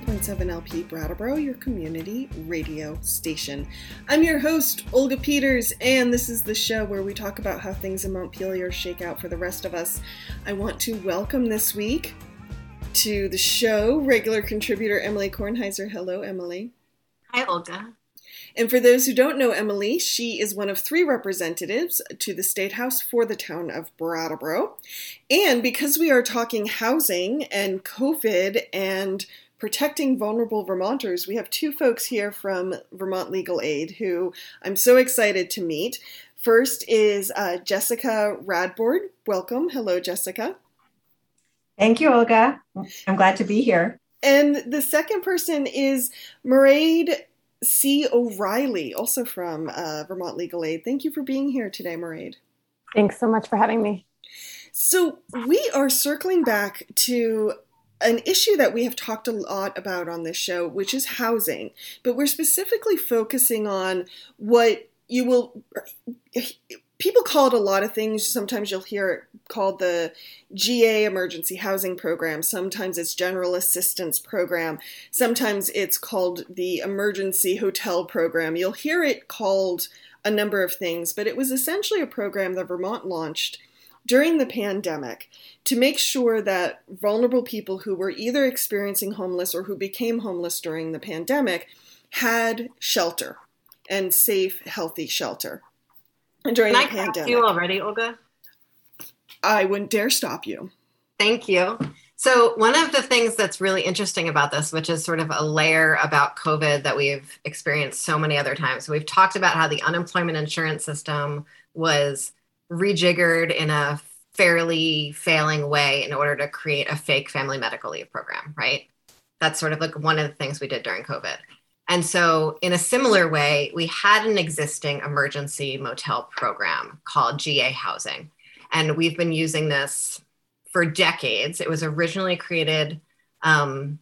107.7 LP Brattleboro, your community radio station. I'm your host, Olga Peters, and this is the show where we talk about how things in Montpelier shake out for the rest of us. I want to welcome this week to the show regular contributor Emily Kornheiser. Hello, Emily. Hi, Olga. And for those who don't know Emily, she is one of three representatives to the State House for the town of Brattleboro. And because we are talking housing and COVID and protecting vulnerable Vermonters, we have two folks here from Vermont Legal Aid who I'm so excited to meet. First is uh, Jessica Radbord. Welcome. Hello, Jessica. Thank you, Olga. I'm glad to be here. And the second person is Mairead C. O'Reilly, also from uh, Vermont Legal Aid. Thank you for being here today, Mairead. Thanks so much for having me. So, we are circling back to an issue that we have talked a lot about on this show, which is housing, but we're specifically focusing on what you will people call it a lot of things. Sometimes you'll hear it called the GA Emergency Housing Program. Sometimes it's General Assistance Program. Sometimes it's called the Emergency Hotel Program. You'll hear it called a number of things, but it was essentially a program that Vermont launched during the pandemic to make sure that vulnerable people who were either experiencing homeless or who became homeless during the pandemic had shelter and safe, healthy shelter during Can the I pandemic. you already, Olga? I wouldn't dare stop you. Thank you. So, one of the things that's really interesting about this, which is sort of a layer about COVID that we've experienced so many other times, we've talked about how the unemployment insurance system was rejiggered in a fairly failing way in order to create a fake family medical leave program, right? That's sort of like one of the things we did during COVID. And so, in a similar way, we had an existing emergency motel program called GA Housing. And we've been using this for decades. It was originally created um,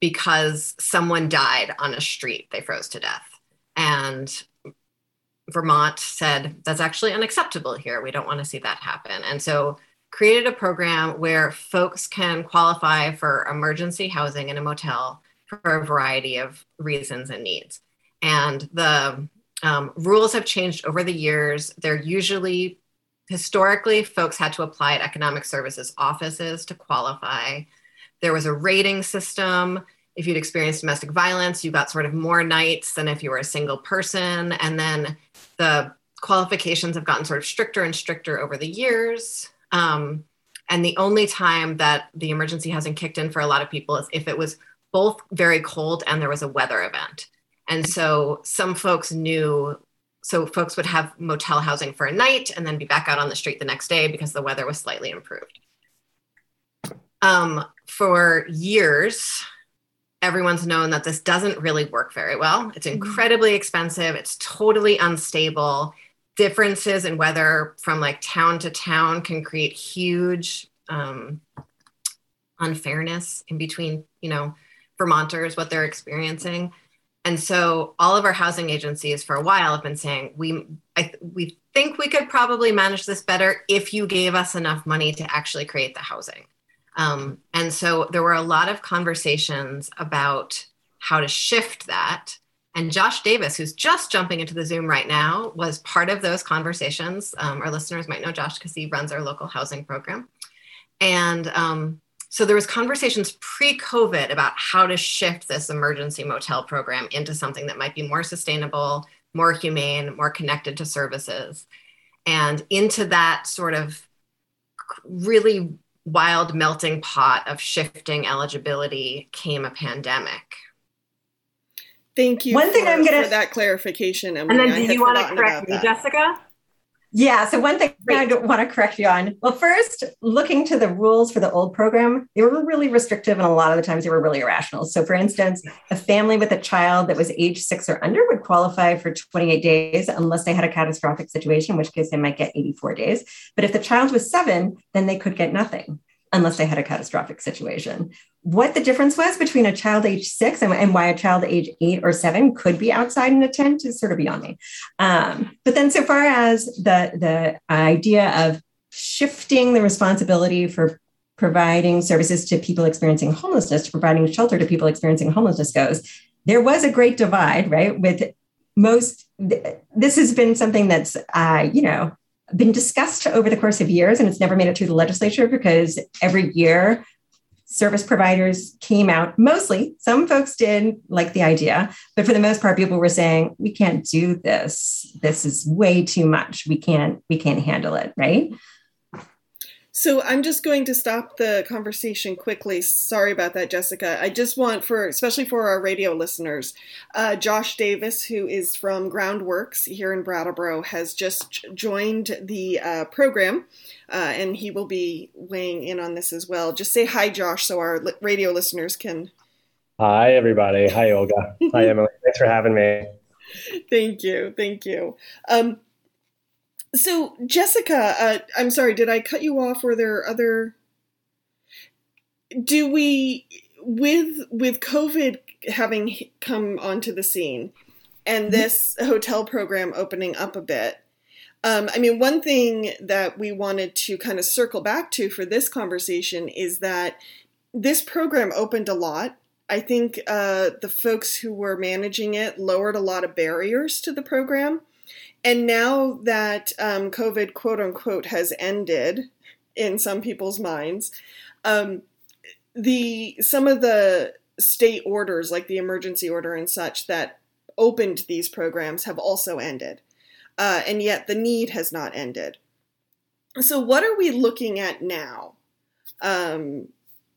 because someone died on a street, they froze to death. And Vermont said, that's actually unacceptable here. We don't want to see that happen. And so, created a program where folks can qualify for emergency housing in a motel for a variety of reasons and needs. And the um, rules have changed over the years. They're usually, historically, folks had to apply at economic services offices to qualify. There was a rating system. If you'd experienced domestic violence, you got sort of more nights than if you were a single person. And then the qualifications have gotten sort of stricter and stricter over the years. Um, and the only time that the emergency hasn't kicked in for a lot of people is if it was both very cold and there was a weather event. And so some folks knew, so folks would have motel housing for a night and then be back out on the street the next day because the weather was slightly improved. Um, for years, everyone's known that this doesn't really work very well. It's mm-hmm. incredibly expensive, it's totally unstable. Differences in weather from like town to town can create huge um, unfairness in between, you know, Vermonters what they're experiencing. And so all of our housing agencies for a while have been saying we I, we think we could probably manage this better if you gave us enough money to actually create the housing. Um, and so there were a lot of conversations about how to shift that. And Josh Davis, who's just jumping into the Zoom right now, was part of those conversations. Um, our listeners might know Josh because he runs our local housing program. And um, so there was conversations pre-covid about how to shift this emergency motel program into something that might be more sustainable more humane more connected to services and into that sort of really wild melting pot of shifting eligibility came a pandemic. Thank you one for, thing i'm gonna for that clarification Emily. and then do you want to correct me jessica yeah. So one thing Great. I want to correct you on. Well, first, looking to the rules for the old program, they were really restrictive, and a lot of the times they were really irrational. So, for instance, a family with a child that was age six or under would qualify for 28 days unless they had a catastrophic situation, in which case they might get 84 days. But if the child was seven, then they could get nothing unless they had a catastrophic situation. What the difference was between a child age six and, and why a child age eight or seven could be outside in a tent is sort of beyond me. Um, but then, so far as the the idea of shifting the responsibility for providing services to people experiencing homelessness, to providing shelter to people experiencing homelessness goes, there was a great divide, right? With most, this has been something that's, uh, you know, been discussed over the course of years, and it's never made it through the legislature because every year service providers came out. Mostly some folks did like the idea but for the most part people were saying we can't do this. This is way too much. We can't we can't handle it right so I'm just going to stop the conversation quickly. Sorry about that, Jessica. I just want for, especially for our radio listeners, uh, Josh Davis, who is from Groundworks here in Brattleboro, has just joined the uh, program, uh, and he will be weighing in on this as well. Just say hi, Josh, so our li- radio listeners can. Hi, everybody. Hi, Olga. hi, Emily. Thanks for having me. Thank you. Thank you. Um, so, Jessica, uh, I'm sorry, did I cut you off? Were there other? Do we, with with COVID having come onto the scene, and mm-hmm. this hotel program opening up a bit? Um, I mean, one thing that we wanted to kind of circle back to for this conversation is that this program opened a lot. I think uh, the folks who were managing it lowered a lot of barriers to the program. And now that um, COVID, quote unquote, has ended in some people's minds, um, the some of the state orders, like the emergency order and such, that opened these programs have also ended, uh, and yet the need has not ended. So, what are we looking at now um,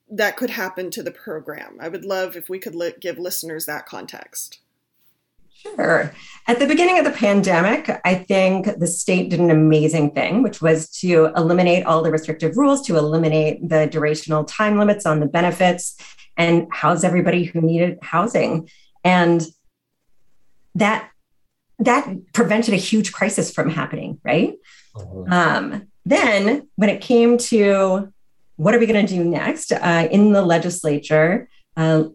that could happen to the program? I would love if we could li- give listeners that context. Sure. At the beginning of the pandemic, I think the state did an amazing thing, which was to eliminate all the restrictive rules, to eliminate the durational time limits on the benefits, and house everybody who needed housing. And that that prevented a huge crisis from happening, right? Uh-huh. Um, then, when it came to what are we going to do next uh, in the legislature, uh,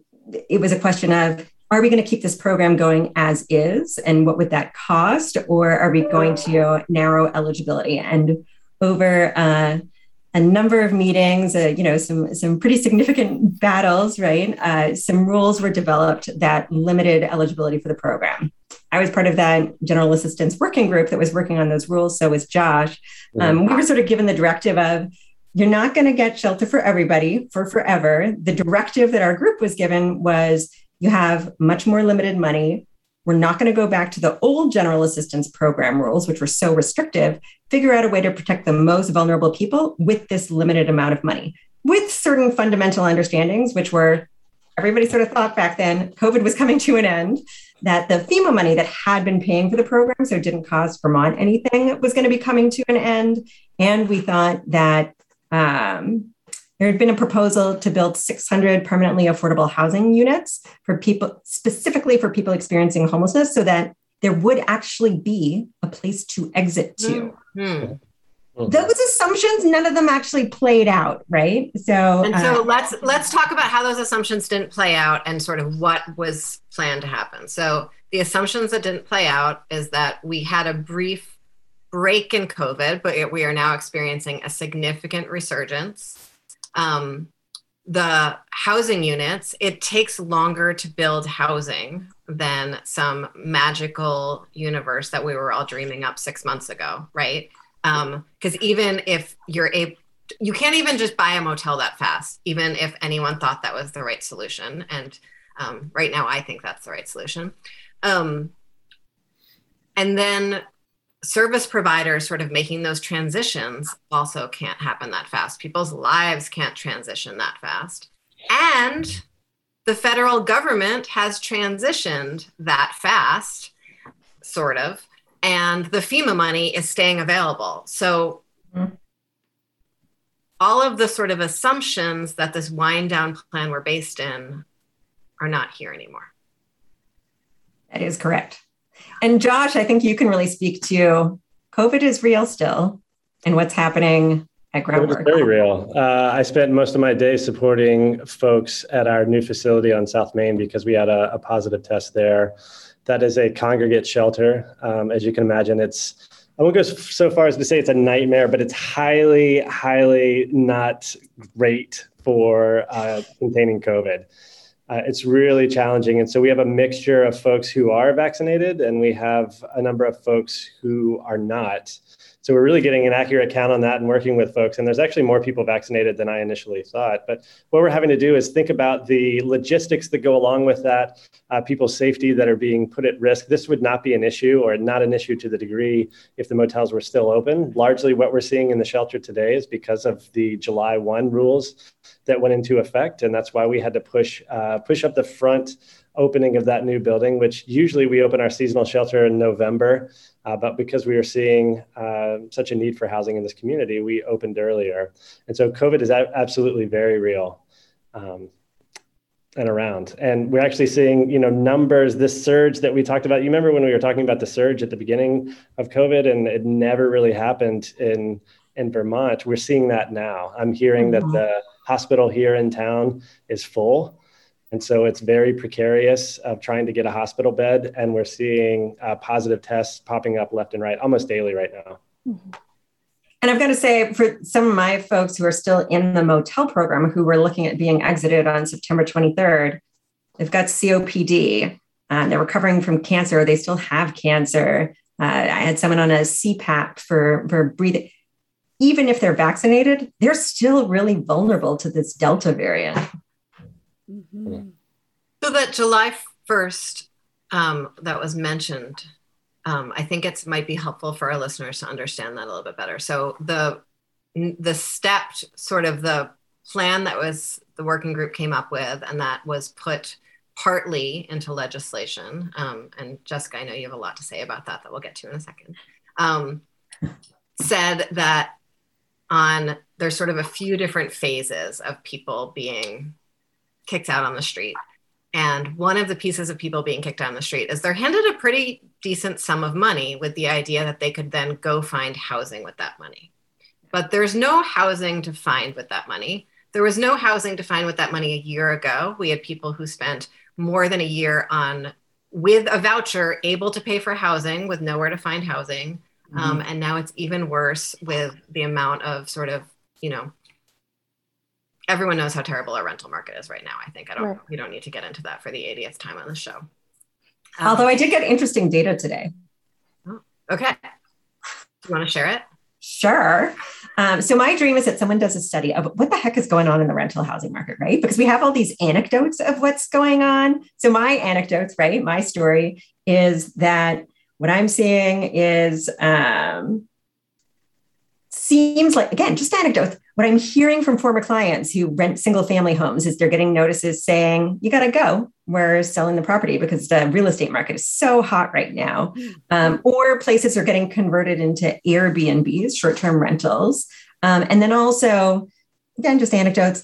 it was a question of are we going to keep this program going as is and what would that cost? Or are we going to narrow eligibility? And over uh, a number of meetings uh, you know some some pretty significant battles right uh, some rules were developed that limited eligibility for the program. I was part of that general assistance working group that was working on those rules so was josh. Um, we were sort of given the directive of you're not going to get shelter for everybody for forever. The directive that our group was given was you have much more limited money. We're not going to go back to the old general assistance program rules, which were so restrictive. Figure out a way to protect the most vulnerable people with this limited amount of money, with certain fundamental understandings, which were everybody sort of thought back then COVID was coming to an end, that the FEMA money that had been paying for the program, so didn't cost Vermont anything, was going to be coming to an end. And we thought that um, there had been a proposal to build 600 permanently affordable housing units for people, specifically for people experiencing homelessness, so that there would actually be a place to exit to. Mm-hmm. Those assumptions, none of them actually played out, right? So, and so uh, let's let's talk about how those assumptions didn't play out and sort of what was planned to happen. So, the assumptions that didn't play out is that we had a brief break in COVID, but we are now experiencing a significant resurgence um, the housing units, it takes longer to build housing than some magical universe that we were all dreaming up six months ago, right? Because um, even if you're able, you can't even just buy a motel that fast, even if anyone thought that was the right solution. And um, right now, I think that's the right solution. Um, and then service providers sort of making those transitions also can't happen that fast. People's lives can't transition that fast. And the federal government has transitioned that fast, sort of, and the FEMA money is staying available. So, mm-hmm. all of the sort of assumptions that this wind down plan were based in are not here anymore. That is correct. And Josh, I think you can really speak to COVID is real still and what's happening at Groundwork. very real. Uh, I spent most of my day supporting folks at our new facility on South Main because we had a, a positive test there. That is a congregate shelter. Um, as you can imagine, it's I won't go so far as to say it's a nightmare, but it's highly, highly not great for uh, containing COVID. Uh, it's really challenging. And so we have a mixture of folks who are vaccinated and we have a number of folks who are not. So we're really getting an accurate count on that and working with folks. And there's actually more people vaccinated than I initially thought. But what we're having to do is think about the logistics that go along with that, uh, people's safety that are being put at risk. This would not be an issue or not an issue to the degree if the motels were still open. Largely what we're seeing in the shelter today is because of the July 1 rules that went into effect. And that's why we had to push, uh, push up the front opening of that new building, which usually we open our seasonal shelter in November. Uh, but because we are seeing uh, such a need for housing in this community, we opened earlier. And so COVID is a- absolutely very real. Um, and around and we're actually seeing you know numbers this surge that we talked about you remember when we were talking about the surge at the beginning of covid and it never really happened in in vermont we're seeing that now i'm hearing mm-hmm. that the hospital here in town is full and so it's very precarious of trying to get a hospital bed. And we're seeing uh, positive tests popping up left and right almost daily right now. Mm-hmm. And I've got to say, for some of my folks who are still in the motel program who were looking at being exited on September 23rd, they've got COPD. Uh, they're recovering from cancer. They still have cancer. Uh, I had someone on a CPAP for, for breathing. Even if they're vaccinated, they're still really vulnerable to this Delta variant. Mm-hmm. So that July 1st um, that was mentioned, um, I think it might be helpful for our listeners to understand that a little bit better. So the the stepped sort of the plan that was the working group came up with, and that was put partly into legislation. Um, and Jessica, I know you have a lot to say about that that we'll get to in a second. Um, said that on there's sort of a few different phases of people being kicked out on the street. And one of the pieces of people being kicked out on the street is they're handed a pretty decent sum of money with the idea that they could then go find housing with that money. But there's no housing to find with that money. There was no housing to find with that money a year ago. We had people who spent more than a year on with a voucher able to pay for housing with nowhere to find housing. Mm-hmm. Um, and now it's even worse with the amount of sort of, you know, everyone knows how terrible our rental market is right now. I think I don't. Right. We don't need to get into that for the 80th time on the show. Um, Although I did get interesting data today. Oh, okay. You want to share it? Sure. Um, so my dream is that someone does a study of what the heck is going on in the rental housing market, right? Because we have all these anecdotes of what's going on. So my anecdotes, right? My story is that what I'm seeing is um, seems like again just anecdotes what i'm hearing from former clients who rent single family homes is they're getting notices saying you got to go. We're selling the property because the real estate market is so hot right now. Um, or places are getting converted into airbnbs short-term rentals. Um, and then also again just anecdotes.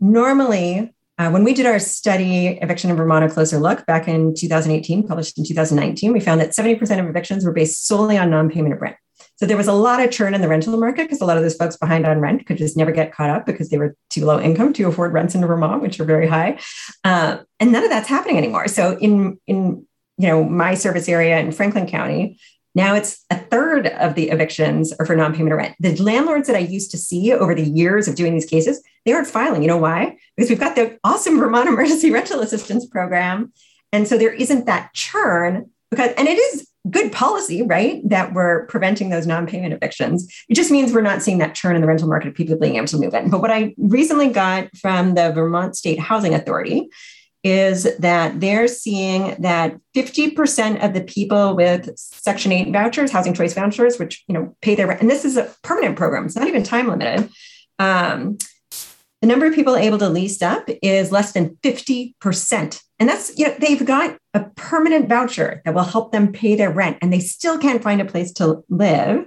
Normally uh, when we did our study eviction in vermont a closer look back in 2018 published in 2019 we found that 70% of evictions were based solely on non-payment of rent so there was a lot of churn in the rental market because a lot of those folks behind on rent could just never get caught up because they were too low income to afford rents in Vermont, which are very high. Uh, and none of that's happening anymore. So in in you know my service area in Franklin County, now it's a third of the evictions are for non-payment of rent. The landlords that I used to see over the years of doing these cases, they aren't filing. You know why? Because we've got the awesome Vermont Emergency Rental Assistance Program. And so there isn't that churn because, and it is good policy, right? That we're preventing those non-payment evictions. It just means we're not seeing that churn in the rental market of people being able to move in. But what I recently got from the Vermont State Housing Authority is that they're seeing that 50% of the people with Section 8 vouchers, housing choice vouchers, which you know pay their rent, and this is a permanent program, it's not even time limited. Um, the number of people able to lease up is less than 50%. And that's, you know, they've got a permanent voucher that will help them pay their rent and they still can't find a place to live.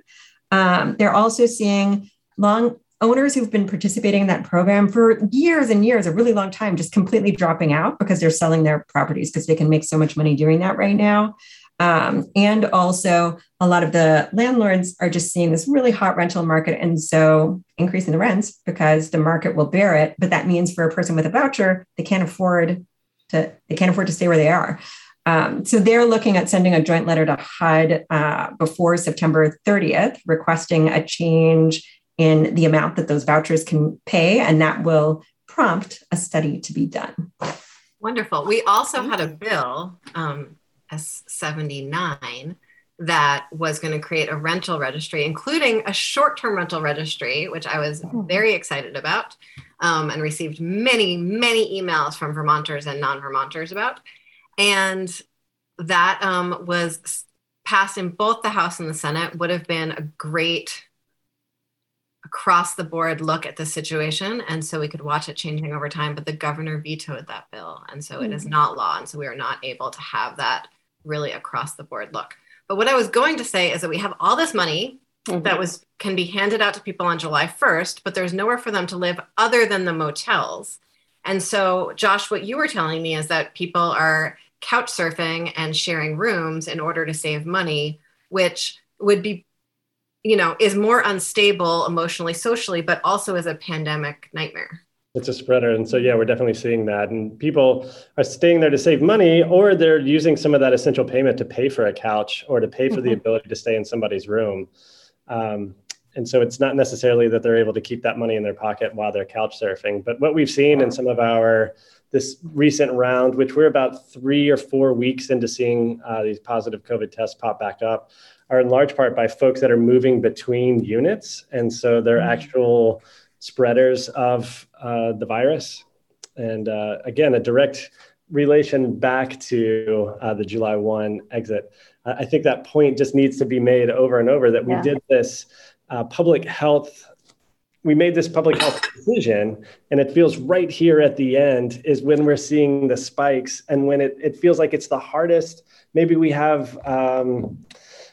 Um, they're also seeing long owners who've been participating in that program for years and years, a really long time, just completely dropping out because they're selling their properties because they can make so much money doing that right now. Um, and also, a lot of the landlords are just seeing this really hot rental market. And so, increasing the rents because the market will bear it. But that means for a person with a voucher, they can't afford to, they can't afford to stay where they are. Um, so they're looking at sending a joint letter to HUD uh, before September 30th, requesting a change in the amount that those vouchers can pay, and that will prompt a study to be done. Wonderful. We also had a bill, um, S79, that was going to create a rental registry, including a short term rental registry, which I was hmm. very excited about um, and received many, many emails from Vermonters and non Vermonters about. And that um, was passed in both the House and the Senate, would have been a great across the board look at the situation. And so we could watch it changing over time. But the governor vetoed that bill. And so mm-hmm. it is hmm. not law. And so we are not able to have that really across the board look. But what I was going to say is that we have all this money mm-hmm. that was can be handed out to people on July 1st, but there's nowhere for them to live other than the motels. And so, Josh, what you were telling me is that people are couch surfing and sharing rooms in order to save money, which would be, you know, is more unstable emotionally, socially, but also is a pandemic nightmare it's a spreader. And so yeah we're definitely seeing that. And people are staying there to save money or they're using some of that essential payment to pay for a couch or to pay for mm-hmm. the ability to stay in somebody's room. Um, and so it's not necessarily that they're able to keep that money in their pocket while they're couch surfing. But what we've seen in some of our this recent round which we're about three or four weeks into seeing uh, these positive covid tests pop back up are in large part by folks that are moving between units. And so their mm-hmm. actual spreaders of uh, the virus. And uh, again, a direct relation back to uh, the July 1 exit. I think that point just needs to be made over and over that we yeah. did this uh, public health. We made this public health decision, and it feels right here at the end is when we're seeing the spikes, and when it, it feels like it's the hardest. Maybe we have um,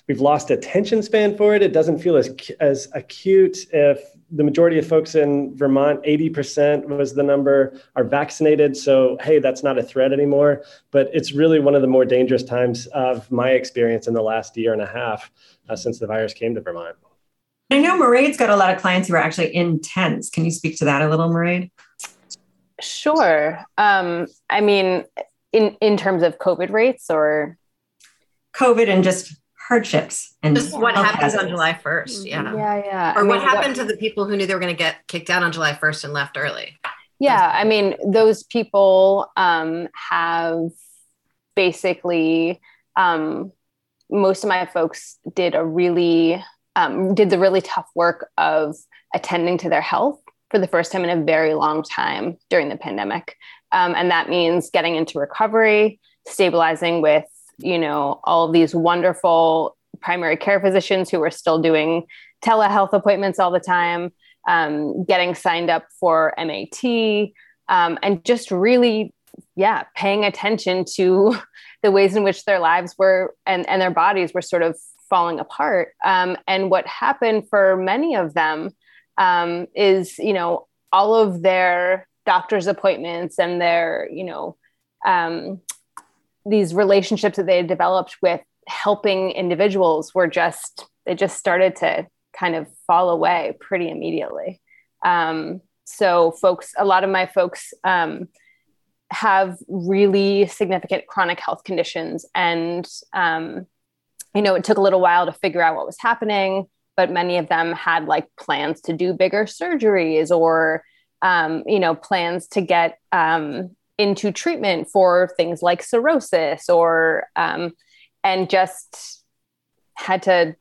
we've lost attention span for it. It doesn't feel as as acute if the majority of folks in Vermont, 80% was the number, are vaccinated. So, hey, that's not a threat anymore. But it's really one of the more dangerous times of my experience in the last year and a half uh, since the virus came to Vermont. I know Mairead's got a lot of clients who are actually in tents. Can you speak to that a little, Mairead? Sure. Um, I mean, in, in terms of COVID rates or? COVID and just hardships and just what happens on July 1st. Yeah. Yeah. Yeah. Or I what mean, happened what, to the people who knew they were going to get kicked out on July 1st and left early? Yeah. I mean, those people um, have basically, um, most of my folks did a really, um, did the really tough work of attending to their health for the first time in a very long time during the pandemic. Um, and that means getting into recovery, stabilizing with you know, all of these wonderful primary care physicians who were still doing telehealth appointments all the time, um, getting signed up for MAT, um, and just really, yeah, paying attention to the ways in which their lives were and, and their bodies were sort of falling apart. Um, and what happened for many of them um, is, you know, all of their doctor's appointments and their, you know, um, these relationships that they had developed with helping individuals were just they just started to kind of fall away pretty immediately. Um, so folks a lot of my folks um, have really significant chronic health conditions and um, you know it took a little while to figure out what was happening but many of them had like plans to do bigger surgeries or um, you know plans to get um, into treatment for things like cirrhosis or um, and just had to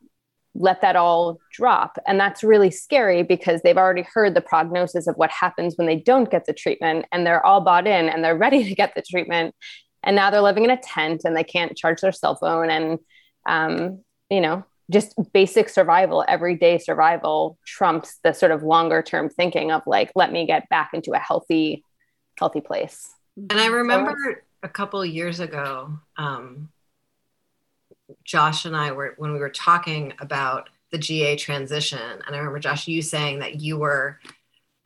let that all drop. And that's really scary because they've already heard the prognosis of what happens when they don't get the treatment and they're all bought in and they're ready to get the treatment. And now they're living in a tent and they can't charge their cell phone and um, you know just basic survival everyday survival trumps the sort of longer term thinking of like let me get back into a healthy healthy place and I remember a couple years ago, um, Josh and I were when we were talking about the GA transition, and I remember Josh, you saying that you were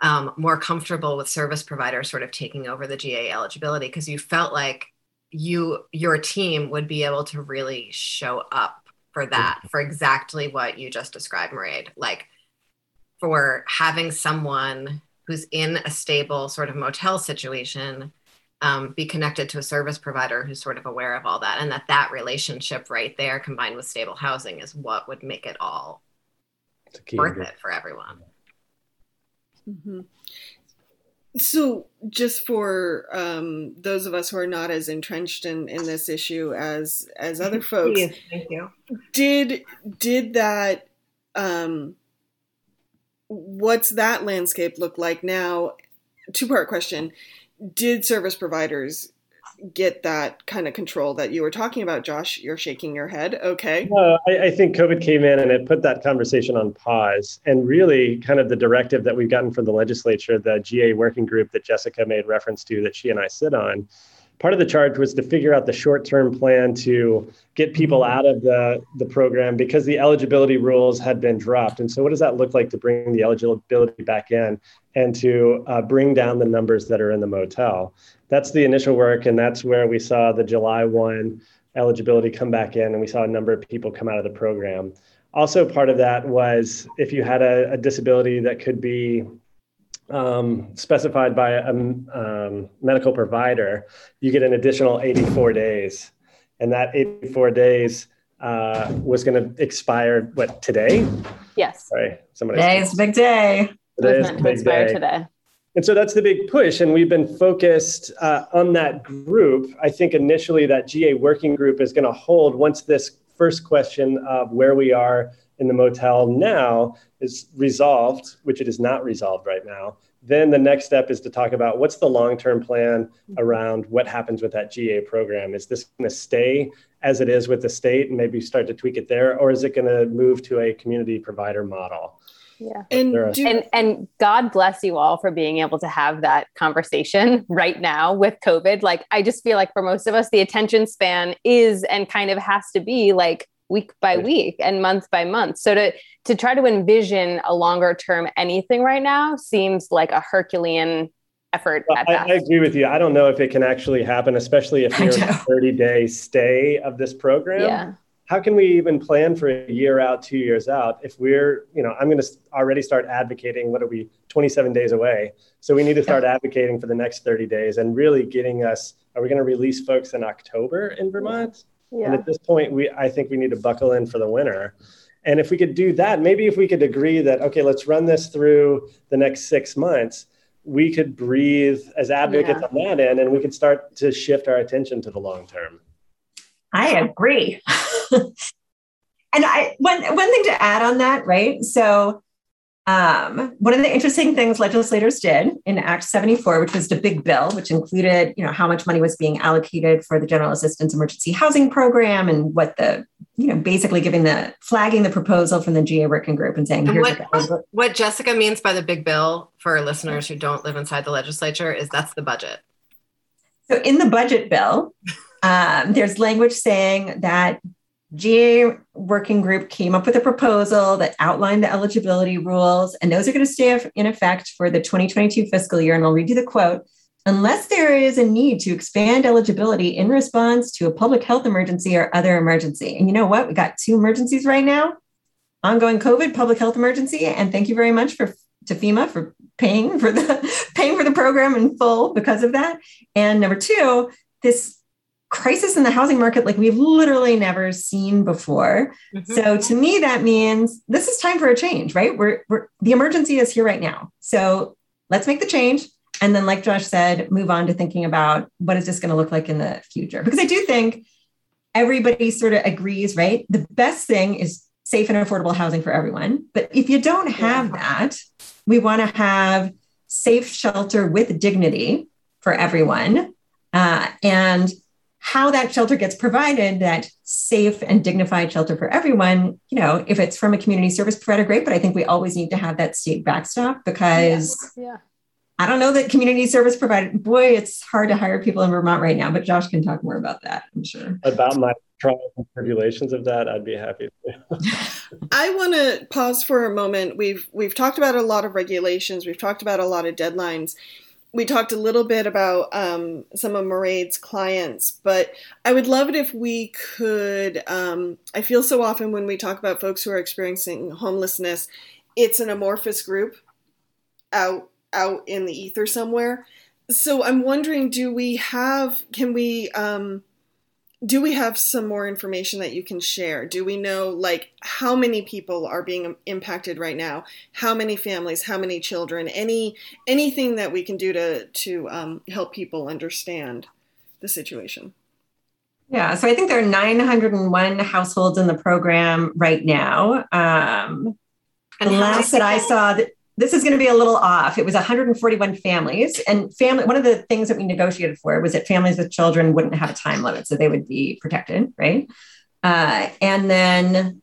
um, more comfortable with service providers sort of taking over the GA eligibility because you felt like you your team would be able to really show up for that for exactly what you just described, Mairead, like for having someone who's in a stable sort of motel situation um, be connected to a service provider who's sort of aware of all that and that that relationship right there combined with stable housing is what would make it all worth it for everyone. Mm-hmm. so just for um, those of us who are not as entrenched in, in this issue as as other folks yes, thank you. did did that um, what's that landscape look like now? Two part question did service providers get that kind of control that you were talking about, Josh? You're shaking your head. Okay. No, I, I, think COVID came in and it put that conversation on pause. And really, kind of the directive that we've gotten from the legislature, the GA working group that Jessica made reference to, that she and I sit on, part of the charge was to figure out the short-term plan to get people out of the, the program because the eligibility rules had been dropped. And so what does that look like to bring the eligibility back in and to uh, bring down the numbers that are in the motel? That's the initial work, and that's where we saw the July 1 eligibility come back in, and we saw a number of people come out of the program. Also, part of that was if you had a, a disability that could be um, specified by a um, medical provider, you get an additional 84 days. And that 84 days uh, was going to expire, what, today? Yes. Sorry, somebody. Today's a big day. Today is big expire day. today. And so that's the big push. And we've been focused uh, on that group. I think initially that GA working group is going to hold once this first question of where we are in the motel now is resolved, which it is not resolved right now, then the next step is to talk about what's the long-term plan around what happens with that GA program. Is this going to stay as it is with the state and maybe start to tweak it there, or is it going to move to a community provider model? Yeah. And, do- and and God bless you all for being able to have that conversation right now with COVID. Like I just feel like for most of us, the attention span is and kind of has to be like week by week and month by month. So to to try to envision a longer term anything right now seems like a Herculean effort. Well, I, I, agree with you. I don't know if it can actually happen, especially if you're a 30 day stay of this program. Yeah. How can we even plan for a year out, two years out if we're, you know, I'm going to already start advocating. What are we, 27 days away? So we need to start advocating for the next 30 days and really getting us. Are we going to release folks in October in Vermont? Yeah. And at this point, we I think we need to buckle in for the winter. And if we could do that, maybe if we could agree that okay, let's run this through the next six months, we could breathe as advocates yeah. on that end, and we could start to shift our attention to the long term. I agree. and I one one thing to add on that, right? So um, one of the interesting things legislators did in Act 74, which was the big bill, which included, you know, how much money was being allocated for the General Assistance Emergency Housing Program and what the, you know, basically giving the flagging the proposal from the GA working group and saying, and here's what, what Jessica means by the big bill for listeners who don't live inside the legislature is that's the budget. So in the budget bill, um, there's language saying that GA working group came up with a proposal that outlined the eligibility rules, and those are going to stay in effect for the 2022 fiscal year. And I'll read you the quote. Unless there is a need to expand eligibility in response to a public health emergency or other emergency. And you know what? We got two emergencies right now ongoing COVID, public health emergency. And thank you very much for to FEMA for paying for the paying for the program in full because of that. And number two, this crisis in the housing market like we've literally never seen before. Mm-hmm. So to me, that means this is time for a change, right? We're, we're the emergency is here right now. So let's make the change. And then, like Josh said, move on to thinking about what is this going to look like in the future? Because I do think everybody sort of agrees, right? The best thing is safe and affordable housing for everyone. But if you don't have that, we want to have safe shelter with dignity for everyone. Uh, and how that shelter gets provided, that safe and dignified shelter for everyone, you know, if it's from a community service provider, great. But I think we always need to have that state backstop because yeah. yeah. I don't know that community service provider, boy, it's hard to hire people in Vermont right now, but Josh can talk more about that, I'm sure. About my trials and tribulations of that, I'd be happy to I want to pause for a moment. We've we've talked about a lot of regulations, we've talked about a lot of deadlines we talked a little bit about um, some of Mairead's clients, but I would love it if we could. Um, I feel so often when we talk about folks who are experiencing homelessness, it's an amorphous group out out in the ether somewhere. so I'm wondering, do we have? Can we? Um, do we have some more information that you can share? Do we know like how many people are being impacted right now? How many families? How many children? Any anything that we can do to to um, help people understand the situation? Yeah, so I think there are 901 households in the program right now. Um, the last that I saw, that this is going to be a little off. It was 141 families, and family. One of the things that we negotiated for was that families with children wouldn't have a time limit, so they would be protected, right? Uh, and then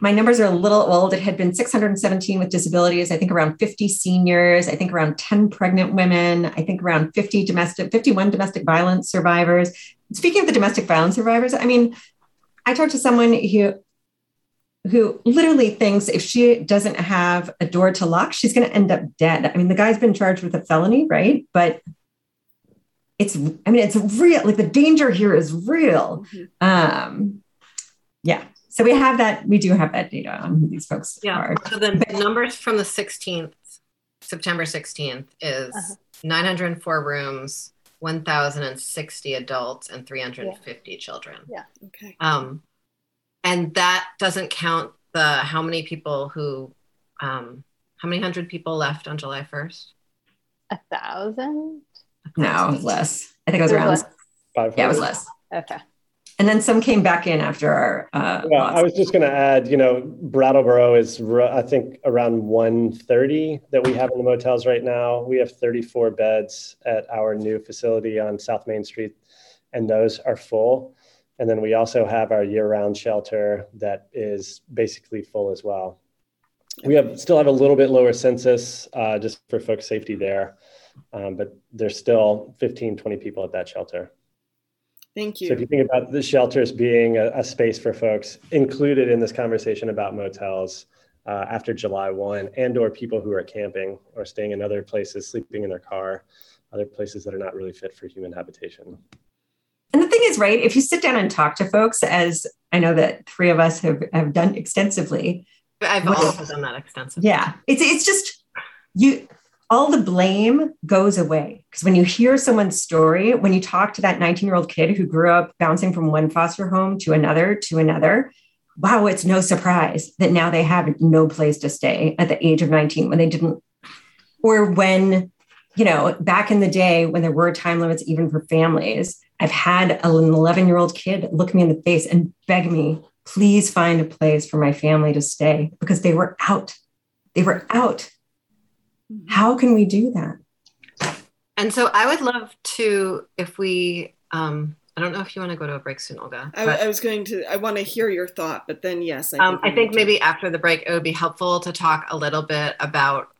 my numbers are a little old. It had been 617 with disabilities. I think around 50 seniors. I think around 10 pregnant women. I think around 50 domestic, 51 domestic violence survivors. Speaking of the domestic violence survivors, I mean, I talked to someone who who literally thinks if she doesn't have a door to lock, she's going to end up dead. I mean, the guy's been charged with a felony, right? But it's, I mean, it's real. Like the danger here is real. Mm-hmm. Um, yeah. So we have that. We do have that data on who these folks yeah. are. So the but, numbers from the 16th, September 16th, is uh-huh. 904 rooms, 1,060 adults, and 350 yeah. children. Yeah. Okay. Um, and that doesn't count the how many people who um, how many hundred people left on july 1st a thousand? No less. i think it was it around five yeah it was less. Okay. And then some came back in after our uh, yeah i was just going to add you know brattleboro is i think around 130 that we have in the motels right now. We have 34 beds at our new facility on south main street and those are full and then we also have our year-round shelter that is basically full as well. We have still have a little bit lower census uh, just for folks' safety there, um, but there's still 15, 20 people at that shelter. Thank you. So if you think about the shelters being a, a space for folks included in this conversation about motels uh, after July 1 and or people who are camping or staying in other places, sleeping in their car, other places that are not really fit for human habitation. And the thing is, right, if you sit down and talk to folks, as I know that three of us have, have done extensively. I've also done that extensively. Yeah. It's it's just you all the blame goes away. Because when you hear someone's story, when you talk to that 19-year-old kid who grew up bouncing from one foster home to another to another, wow, it's no surprise that now they have no place to stay at the age of 19 when they didn't, or when, you know, back in the day when there were time limits even for families I've had an 11 year old kid look me in the face and beg me, please find a place for my family to stay because they were out. They were out. Mm-hmm. How can we do that? And so I would love to, if we, um, I don't know if you want to go to a break soon, Olga. I, I was going to, I want to hear your thought, but then yes. I think, um, I think maybe after the break, it would be helpful to talk a little bit about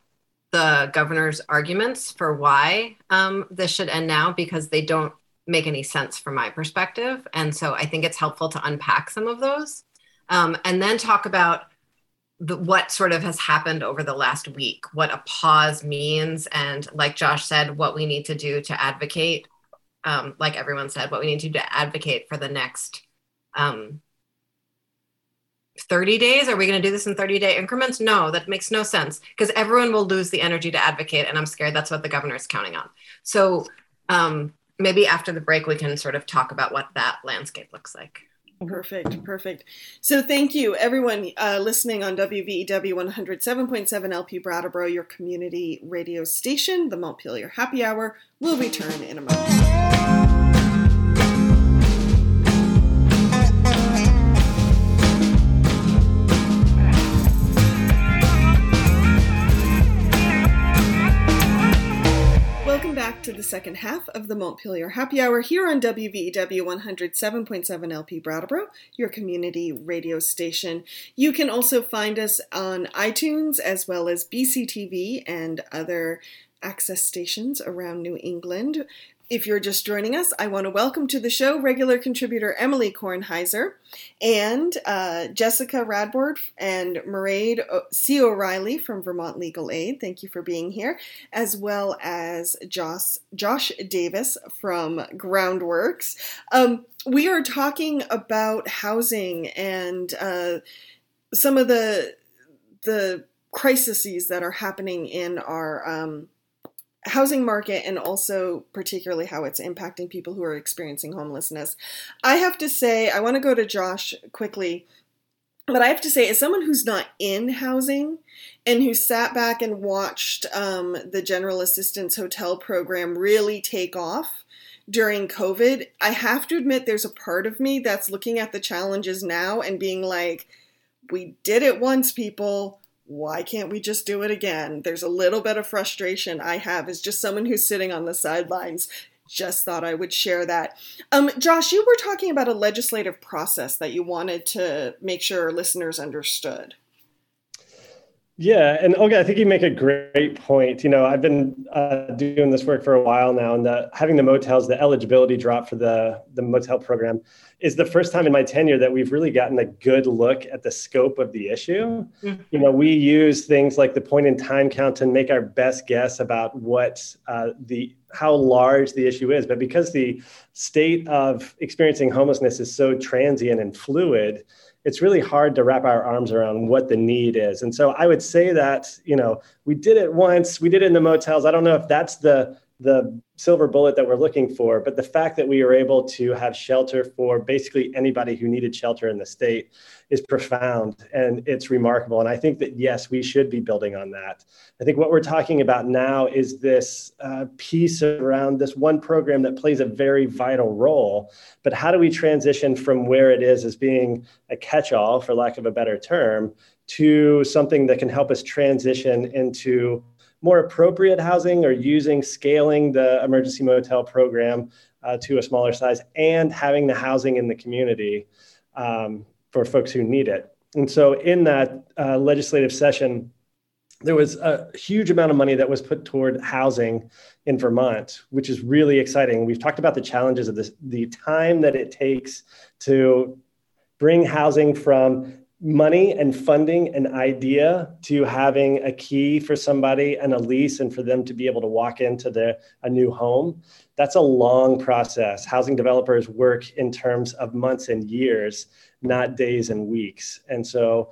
the governor's arguments for why um, this should end now because they don't make any sense from my perspective. And so I think it's helpful to unpack some of those um, and then talk about the, what sort of has happened over the last week, what a pause means, and like Josh said, what we need to do to advocate, um, like everyone said, what we need to do to advocate for the next um, 30 days. Are we going to do this in 30 day increments? No, that makes no sense because everyone will lose the energy to advocate. And I'm scared that's what the governor is counting on. So, um, maybe after the break we can sort of talk about what that landscape looks like. Perfect, perfect. So thank you, everyone uh, listening on WVEW 107.7 LP Brattleboro, your community radio station. The Montpelier Happy Hour will return in a moment. Second half of the Montpelier Happy Hour here on WVEW 107.7 LP Brattleboro, your community radio station. You can also find us on iTunes as well as BCTV and other access stations around New England. If you're just joining us, I want to welcome to the show regular contributor Emily Kornheiser and uh, Jessica Radbord and Mairead C. O'Reilly from Vermont Legal Aid. Thank you for being here, as well as Josh, Josh Davis from Groundworks. Um, we are talking about housing and uh, some of the the crises that are happening in our um, housing market and also particularly how it's impacting people who are experiencing homelessness. I have to say, I want to go to Josh quickly, but I have to say, as someone who's not in housing and who sat back and watched um, the General Assistance Hotel program really take off during COVID, I have to admit there's a part of me that's looking at the challenges now and being like, we did it once, people why can't we just do it again? There's a little bit of frustration I have as just someone who's sitting on the sidelines. Just thought I would share that. Um, Josh, you were talking about a legislative process that you wanted to make sure listeners understood. Yeah, and okay, I think you make a great point. You know, I've been uh, doing this work for a while now, and the, having the motels, the eligibility drop for the the motel program, is the first time in my tenure that we've really gotten a good look at the scope of the issue. Mm-hmm. You know, we use things like the point in time count to make our best guess about what uh, the how large the issue is, but because the state of experiencing homelessness is so transient and fluid it's really hard to wrap our arms around what the need is. And so I would say that, you know, we did it once, we did it in the motels. I don't know if that's the the silver bullet that we're looking for, but the fact that we were able to have shelter for basically anybody who needed shelter in the state is profound and it's remarkable. And I think that, yes, we should be building on that. I think what we're talking about now is this uh, piece around this one program that plays a very vital role. But how do we transition from where it is as being a catch all, for lack of a better term, to something that can help us transition into more appropriate housing or using scaling the emergency motel program uh, to a smaller size and having the housing in the community um, for folks who need it. And so, in that uh, legislative session, there was a huge amount of money that was put toward housing in Vermont, which is really exciting. We've talked about the challenges of this, the time that it takes to bring housing from money and funding an idea to having a key for somebody and a lease and for them to be able to walk into their a new home. That's a long process. Housing developers work in terms of months and years not days and weeks. And so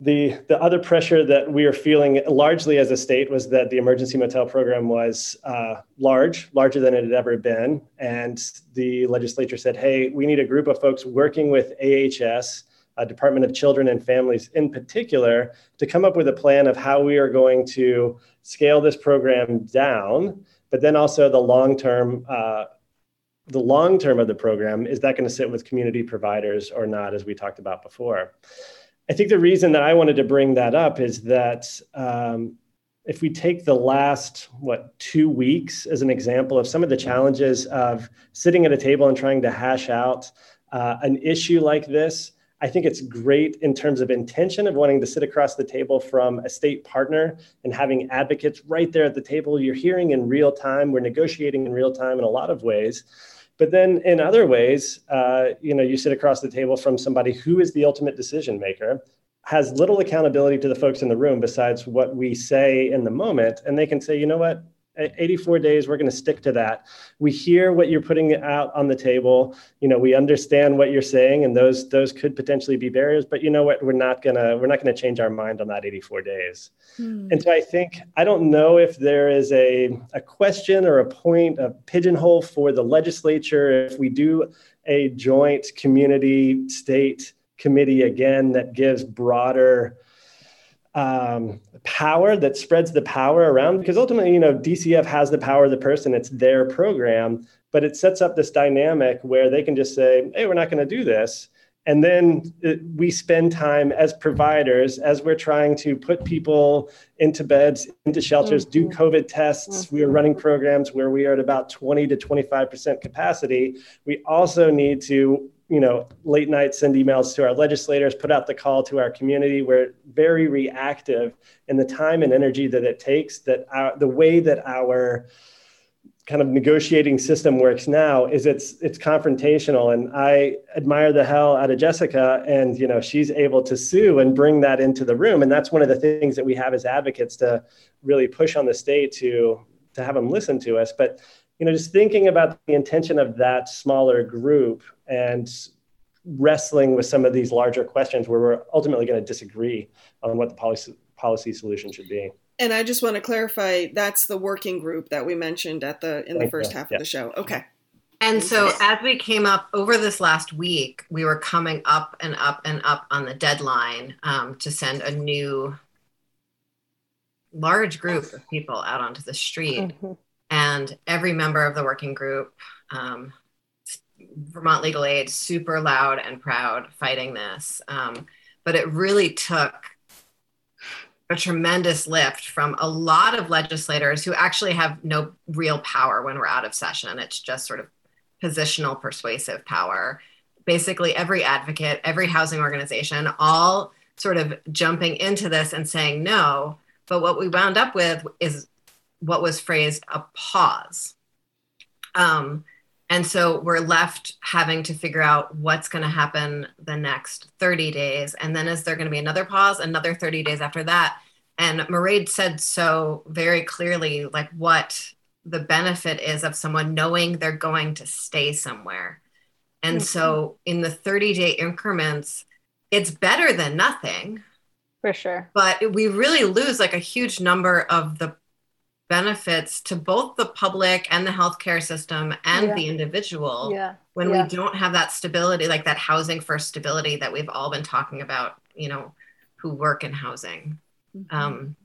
the the other pressure that we are feeling largely as a state was that the emergency motel program was uh, large, larger than it had ever been, and the legislature said, "Hey, we need a group of folks working with AHS uh, Department of Children and Families in particular, to come up with a plan of how we are going to scale this program down, but then also the long term. Uh, the long term of the program is that going to sit with community providers or not, as we talked about before. I think the reason that I wanted to bring that up is that um, if we take the last what two weeks as an example of some of the challenges of sitting at a table and trying to hash out uh, an issue like this I think it's great in terms of intention of wanting to sit across the table from a state partner and having advocates right there at the table. You're hearing in real time. We're negotiating in real time in a lot of ways. But then in other ways, uh, you know, you sit across the table from somebody who is the ultimate decision maker, has little accountability to the folks in the room besides what we say in the moment, and they can say, you know what, 84 days we're going to stick to that. We hear what you're putting out on the table. You know we understand what you're saying and those those could potentially be barriers but you know what? We're not going to we're not going to change our mind on that 84 days. Hmm. and so i think i don't know if there is a a question or a point a pigeonhole for the legislature if we do a joint community state committee again that gives broader um, power that spreads the power around because ultimately you know dcf has the power of the person it's their program but it sets up this dynamic where they can just say hey we're not going to do this and then it, we spend time as providers as we're trying to put people into beds into shelters mm-hmm. do covid tests mm-hmm. we are running programs where we are at about 20 to 25% capacity we also need to you know, late night send emails to our legislators, put out the call to our community. We're very reactive in the time and energy that it takes. That our, the way that our kind of negotiating system works now is it's it's confrontational and i admire the hell out of jessica and you know she's able to sue and bring that into the room and that's one of the things that we have as advocates to really push on the state to to have them listen to us but you know, just thinking about the intention of that smaller group and wrestling with some of these larger questions where we're ultimately going to disagree on what the policy policy solution should be. And I just want to clarify that's the working group that we mentioned at the in the first you. half Yeah. of the show. Okay. And so as we came up over this last week, we were coming up and up and up on the deadline um, to send a new large group of people out onto the street. Mhm. And every member of the working group, um, Vermont Legal Aid, super loud and proud fighting this. Um, but it really took a tremendous lift from a lot of legislators who actually have no real power when we're out of session. It's just sort of positional persuasive power. Basically, every advocate, every housing organization, all sort of jumping into this and saying no. But what we wound up with is what was phrased a pause. Um, and so we're left having to figure out what's going to happen the next 30 days. And then is there going to be another pause, another 30 days after that? And Mairead said so very clearly, like what the benefit is of someone knowing they're going to stay somewhere. And Mhm. so in the 30 day increments, it's better than nothing For sure. but we really lose like a huge number of the benefits to both the public and the healthcare system and Yeah. the individual Yeah. when yeah. we don't have that stability like that housing first stability that we've all been talking about you know who work in housing Mm-hmm. um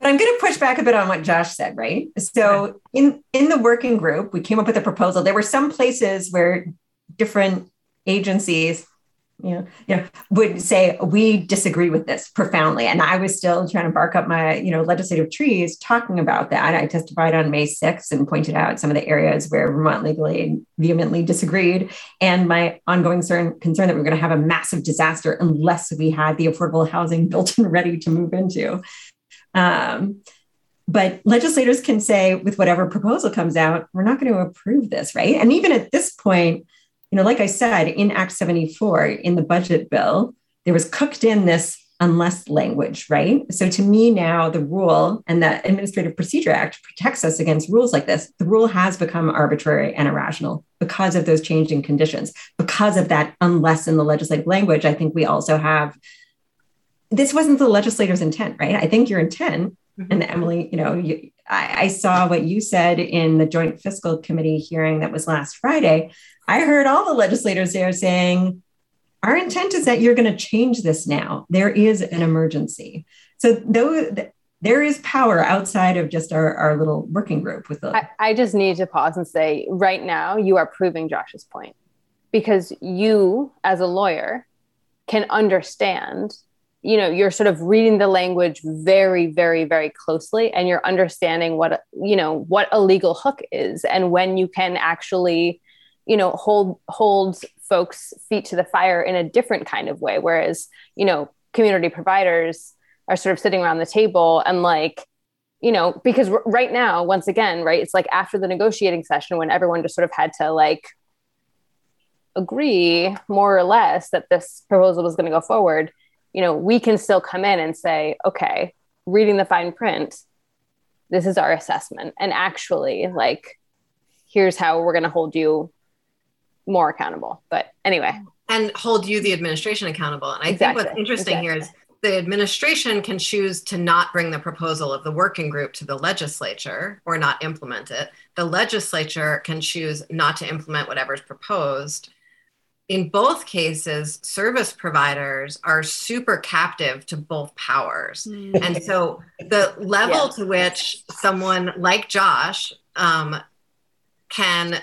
But I'm going to push back a bit on what Josh said, right? So in in the working group, we came up with a proposal. There were some places where different agencies, you know, would say we disagree with this profoundly, and I was still trying to bark up my, you know, legislative trees talking about that. I testified on May 6th and pointed out some of the areas where Vermont Legal Aid vehemently disagreed, and my ongoing concern, concern that we are going to have a massive disaster unless we had the affordable housing built and ready to move into. Um, but legislators can say, with whatever proposal comes out, we're not going to approve this, right? And even at this point, you know, like I said, in Act 74, in the budget bill, there was cooked in this unless language, right? So to me now, the rule and the Administrative Procedure Act protects us against rules like this. The rule has become arbitrary and irrational because of those changing conditions, because of that unless in the legislative language. I think we also have this wasn't the legislator's intent, right? I think your intent, mm-hmm. and Emily, you know, you, I, I saw what you said in the Joint Fiscal Committee hearing that was last Friday. I heard all the legislators there saying, our intent is that you're going to change this now. There is an emergency. So though there is power outside of just our, our little working group with the I, I just need to pause and say right now you are proving Josh's point because you as a lawyer can understand you know you're sort of reading the language very very very closely and you're understanding what you know what a legal hook is and when you can actually you know hold hold folks feet to the fire in a different kind of way. Whereas you know community providers are sort of sitting around the table and like you know because r- right now once again right it's like after the negotiating session when everyone just sort of had to like agree more or less that this proposal was going to go forward you know we can still come in and say okay reading the fine print this is our assessment. And actually like here's how we're going to hold you more accountable but anyway and hold you the administration accountable and i Exactly, think what's interesting here is the administration can choose to not bring the proposal of the working group to the legislature or not implement it. The legislature can choose not to implement whatever's proposed. In both cases, service providers are super captive to both powers. And so the level Yeah. to which someone like Josh um, can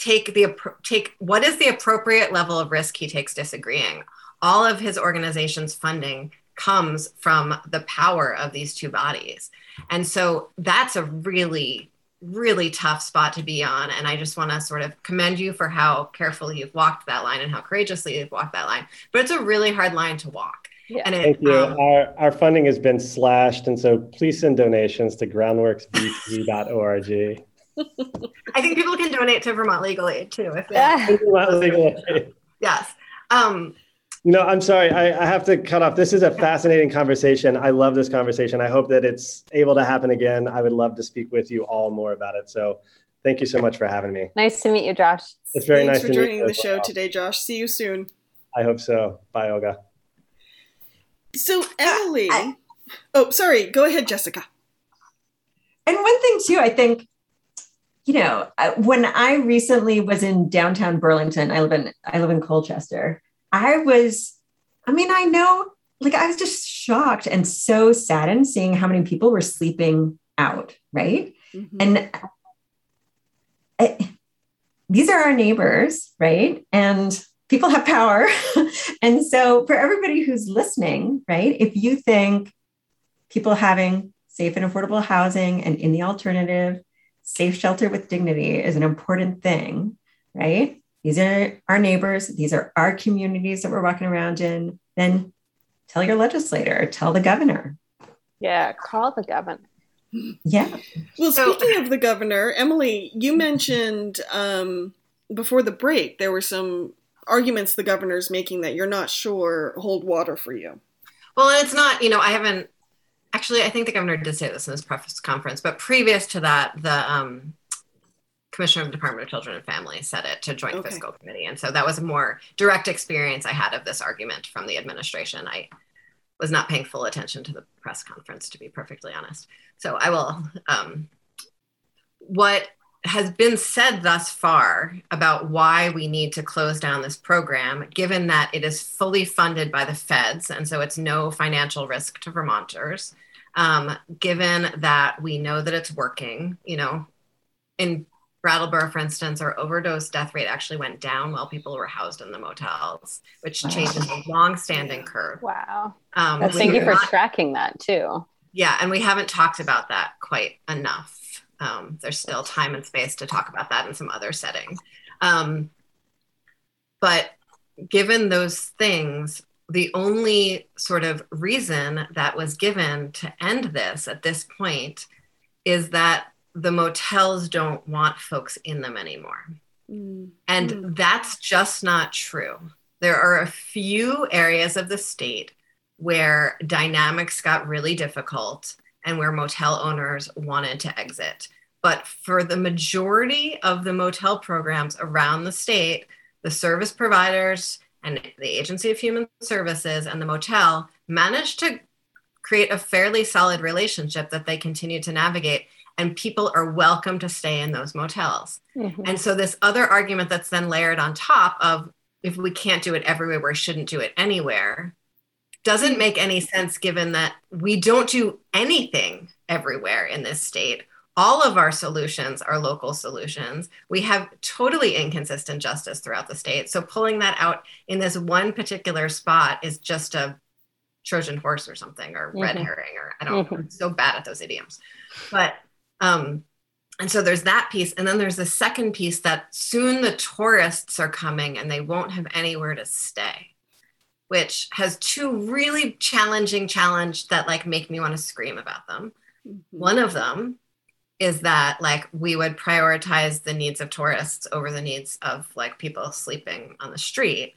take the take what is the appropriate level of risk he takes disagreeing all of his organization's funding comes from the power of these two bodies. And so that's a really, really tough spot to be on. And I just want to sort of commend you for how carefully you've walked that line and how courageously you've walked that line. But it's a really hard line to walk. Yeah. And it, Thank you. um, our, our funding has been slashed, and so please send donations to groundworksvt.org. I think people can donate to Vermont Legal Aid too. If they, Ah, yes. Um, No, I'm sorry. I, I have to cut off. This is a fascinating conversation. I love this conversation. I hope that it's able to happen again. I would love to speak with you all more about it. So thank you so much for having me. nice to meet you josh It's very Thanks nice for to joining meet you. the show well. today, Josh. See you soon. I hope so. Bye, Olga. So, Emily, I- Oh, sorry. Go ahead, Jessica. And one thing too, I think, you know, when I recently was in downtown Burlington, I live in I live in Colchester. I was, I mean, I know, like I was just shocked and so saddened seeing how many people were sleeping out, right? Mm-hmm. And I, these are our neighbors, right? And people have power. and so, for everybody who's listening, right, if you think people having safe and affordable housing and in the alternative, safe shelter with dignity is an important thing, right? These are our neighbors, these are our communities that we're walking around in. Then tell your legislator, tell the governor. Yeah, call the governor. Yeah. Well, speaking of the governor, Emily, you mentioned um, before the break there were some arguments the governor's making that you're not sure hold water for you. Well, it's not, you know, I haven't actually, I think the governor did say this in his preface conference, but previous to that, the um, commissioner of the Department of Children and Family said it to Joint okay. Fiscal Committee. And so that was a more direct experience I had of this argument from the administration. I was not paying full attention to the press conference, to be perfectly honest. So I will. Um, what has been said thus far about why we need to close down this program, given that it is fully funded by the feds, and so it's no financial risk to Vermonters, um, given that we know that it's working, you know, in Brattleboro, for instance, our overdose death rate actually went down while people were housed in the motels, which wow. changes a long-standing curve. Wow. Um, thank you for not, tracking that too. Yeah, and we haven't talked about that quite enough. Um, there's still time and space to talk about that in some other setting. Um, but given those things, the only sort of reason that was given to end this at this point is that the motels don't want folks in them anymore. Mm. And mm. that's just not true. There are a few areas of the state where dynamics got really difficult and where motel owners wanted to exit. But for the majority of the motel programs around the state, the service providers and the Agency of Human Services and the motel managed to create a fairly solid relationship that they continue to navigate and people are welcome to stay in those motels. Mm-hmm. And so this other argument that's then layered on top of if we can't do it everywhere, we shouldn't do it anywhere doesn't make any sense given that we don't do anything everywhere in this state. All of our solutions are local solutions. We have totally inconsistent justice throughout the state. So pulling that out in this one particular spot is just a Trojan horse or something, or mm-hmm. red herring, or I don't mm-hmm. know. I'm so bad at those idioms. But um, and so there's that piece. And then there's the second piece that soon the tourists are coming and they won't have anywhere to stay which has two really challenging challenge that like make me want to scream about them. Mm-hmm. One of them is that like we would prioritize the needs of tourists over the needs of like people sleeping on the street.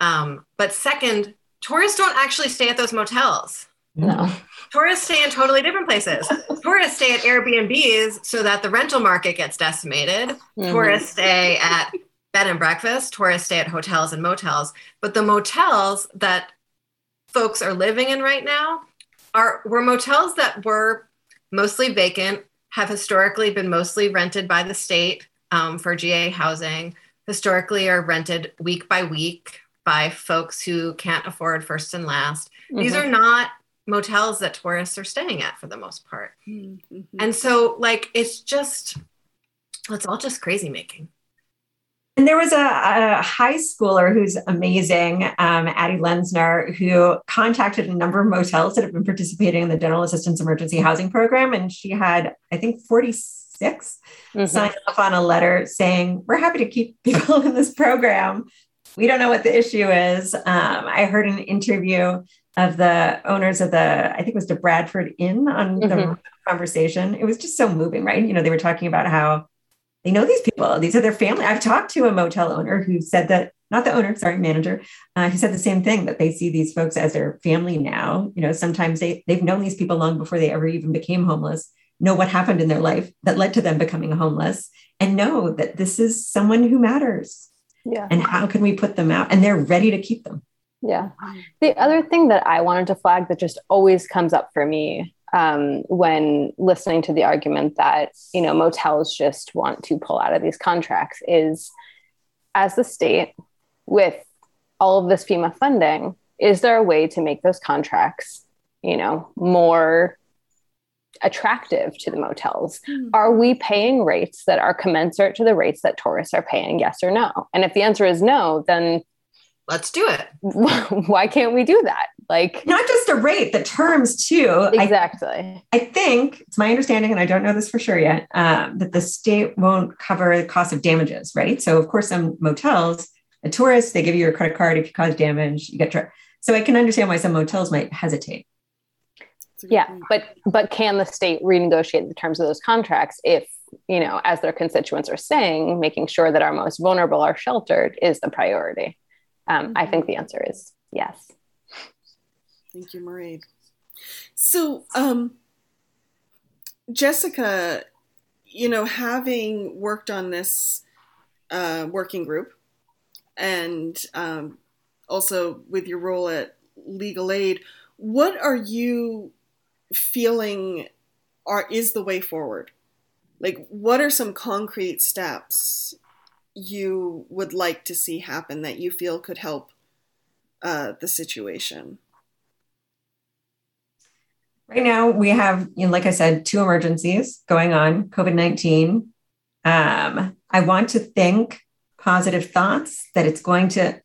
Um, but second, tourists don't actually stay at those motels. No. Tourists stay in totally different places. Tourists stay at Airbnbs so that the rental market gets decimated. Mm-hmm. Tourists stay at bed and breakfast, tourists stay at hotels and motels. But the motels that folks are living in right now are were motels that were mostly vacant, have historically been mostly rented by the state um, for GA housing, historically are rented week by week by folks who can't afford first and last. Mm-hmm. These are not motels that tourists are staying at for the most part. Mm-hmm. And so, like, it's just, it's all just crazy making. And there was a, a, high schooler who's amazing, um, Addie Lensner, who contacted a number of motels that have been participating in the General Assistance Emergency Housing Program. And she had, I think, 46 mm-hmm. signed off on a letter saying, We're happy to keep people in this program. We don't know what the issue is. Um, I heard an interview of the owners of the, I think it was the Bradford Inn on mm-hmm. the conversation. It was just so moving, right? You know, they were talking about how they know these people. These are their family. I've talked to a motel owner who said that, not the owner, sorry, manager, uh, who said the same thing that they see these folks as their family now. You know, sometimes they, they've known these people long before they ever even became homeless, know what happened in their life that led to them becoming homeless, and know that this is someone who matters. Yeah. And how can we put them out? And they're ready to keep them. Yeah. The other thing that I wanted to flag that just always comes up for me um, when listening to the argument that you know motels just want to pull out of these contracts is as the state with all of this FEMA funding, is there a way to make those contracts, you know, more attractive to the motels? Mm-hmm. Are we paying rates that are commensurate to the rates that tourists are paying? Yes or no? And if the answer is no, then let's do it. Why can't we do that? Like not just a rate, the terms too. Exactly. I, I think it's my understanding, and I don't know this for sure yet, um, that the state won't cover the cost of damages, right? So of course, some motels, a tourist, they give you your credit card if you cause damage, you get. Tra- so I can understand why some motels might hesitate. Yeah, but but can the state renegotiate the terms of those contracts if you know, as their constituents are saying, making sure that our most vulnerable are sheltered is the priority. Um, I think the answer is yes. Thank you, Mairead. So, um, Jessica, you know, having worked on this uh, working group and um, also with your role at Legal Aid, what are you feeling are is the way forward? Like, what are some concrete steps you would like to see happen that you feel could help uh, the situation? Right now, we have, you know, like I said, two emergencies going on COVID 19. Um, I want to think positive thoughts that it's going to,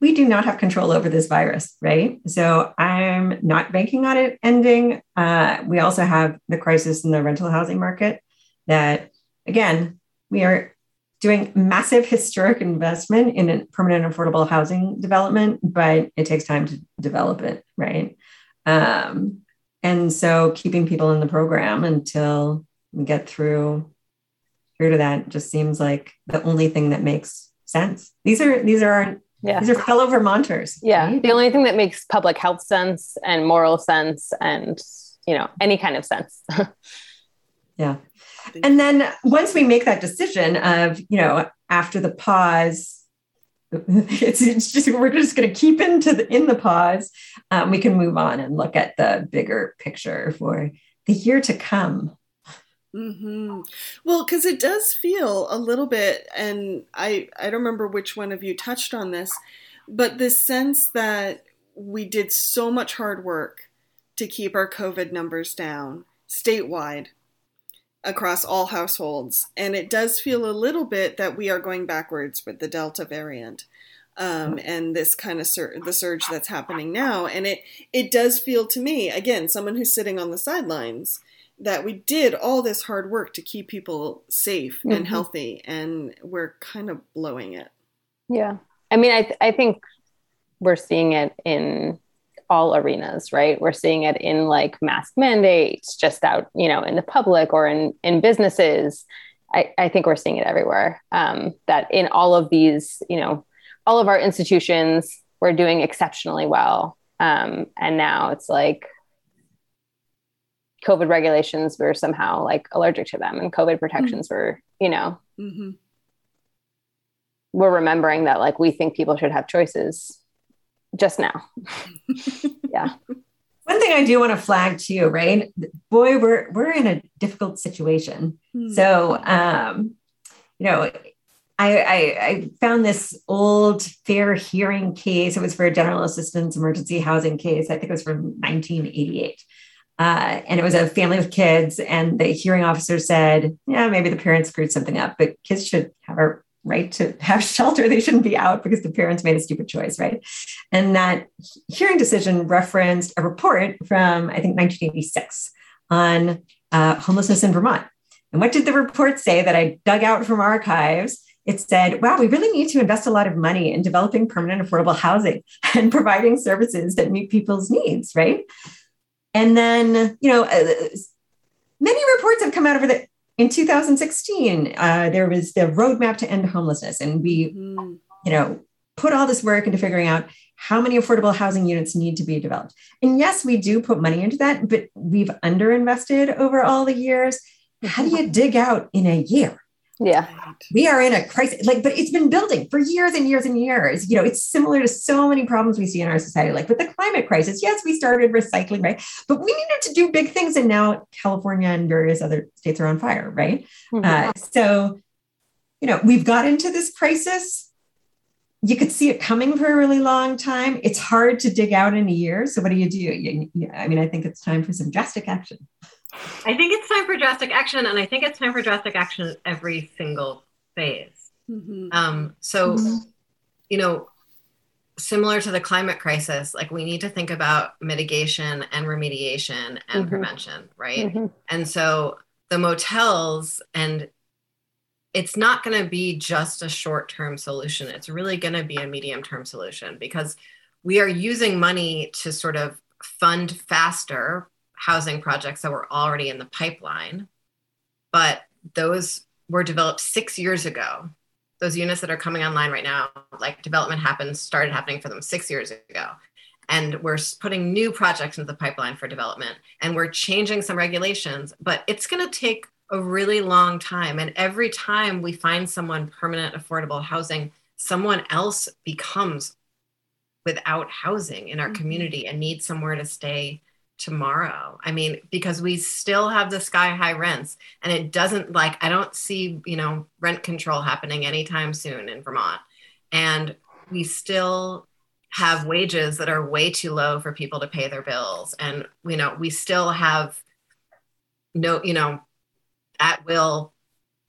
we do not have control over this virus, right? So I'm not banking on it ending. Uh, we also have the crisis in the rental housing market that, again, we are doing massive historic investment in a permanent affordable housing development, but it takes time to develop it, right? Um, and so keeping people in the program until we get through through to that just seems like the only thing that makes sense. These are these are our yeah. these are fellow Vermonters. Yeah. Right? The only thing that makes public health sense and moral sense and you know any kind of sense. yeah. And then once we make that decision of, you know, after the pause, it's, it's just we're just going to keep into the in the pause. Um, we can move on and look at the bigger picture for the year to come. Mm-hmm. Well, because it does feel a little bit, and I I don't remember which one of you touched on this, but this sense that we did so much hard work to keep our COVID numbers down statewide across all households. And it does feel a little bit that we are going backwards with the Delta variant. Um, and this kind of sur- the surge that's happening now, and it it does feel to me again, someone who's sitting on the sidelines, that we did all this hard work to keep people safe mm-hmm. and healthy, and we're kind of blowing it. Yeah, I mean, I th- I think we're seeing it in all arenas, right? We're seeing it in like mask mandates, just out, you know, in the public or in in businesses. I, I think we're seeing it everywhere. Um, that in all of these, you know, all of our institutions, we're doing exceptionally well. Um, and now it's like COVID regulations were somehow like allergic to them, and COVID protections mm-hmm. were, you know, mm-hmm. we're remembering that like we think people should have choices just now. yeah. One thing I do want to flag to you, right? Boy, we're we're in a difficult situation. Hmm. So, um, you know, I, I, I found this old fair hearing case. It was for a general assistance emergency housing case. I think it was from 1988. Uh, and it was a family with kids, and the hearing officer said, "Yeah, maybe the parents screwed something up, but kids should have a right to have shelter. They shouldn't be out because the parents made a stupid choice, right? And that hearing decision referenced a report from, I think, 1986 on uh, homelessness in Vermont. And what did the report say that I dug out from archives? It said, wow, we really need to invest a lot of money in developing permanent affordable housing and providing services that meet people's needs, right? And then, you know, uh, many reports have come out over the in 2016, uh, there was the roadmap to end homelessness, and we, mm. you know, put all this work into figuring out how many affordable housing units need to be developed. And yes, we do put money into that, but we've underinvested over all the years. How do you dig out in a year Yeah. We are in a crisis, like, but it's been building for years and years and years. You know, it's similar to so many problems we see in our society, like with the climate crisis. Yes, we started recycling, right? But we needed to do big things. And now California and various other states are on fire, right? Mm-hmm. Uh, so, you know, we've got into this crisis. You could see it coming for a really long time. It's hard to dig out in a year. So, what do you do? You, you, I mean, I think it's time for some drastic action. I think it's time for drastic action, and I think it's time for drastic action every single phase. Mm-hmm. Um, so, mm-hmm. you know, similar to the climate crisis, like we need to think about mitigation and remediation and mm-hmm. prevention, right? Mm-hmm. And so the motels and it's not going to be just a short term solution. It's really going to be a medium term solution because we are using money to sort of fund faster housing projects that were already in the pipeline, but those were developed six years ago. Those units that are coming online right now, like development happened, started happening for them six years ago. And we're putting new projects into the pipeline for development and we're changing some regulations, but it's going to take a really long time. And every time we find someone permanent affordable housing, someone else becomes without housing in our mm-hmm. community and needs somewhere to stay tomorrow. I mean, because we still have the sky high rents and it doesn't like, I don't see, you know, rent control happening anytime soon in Vermont. And we still have wages that are way too low for people to pay their bills. And, you know, we still have no, you know, at will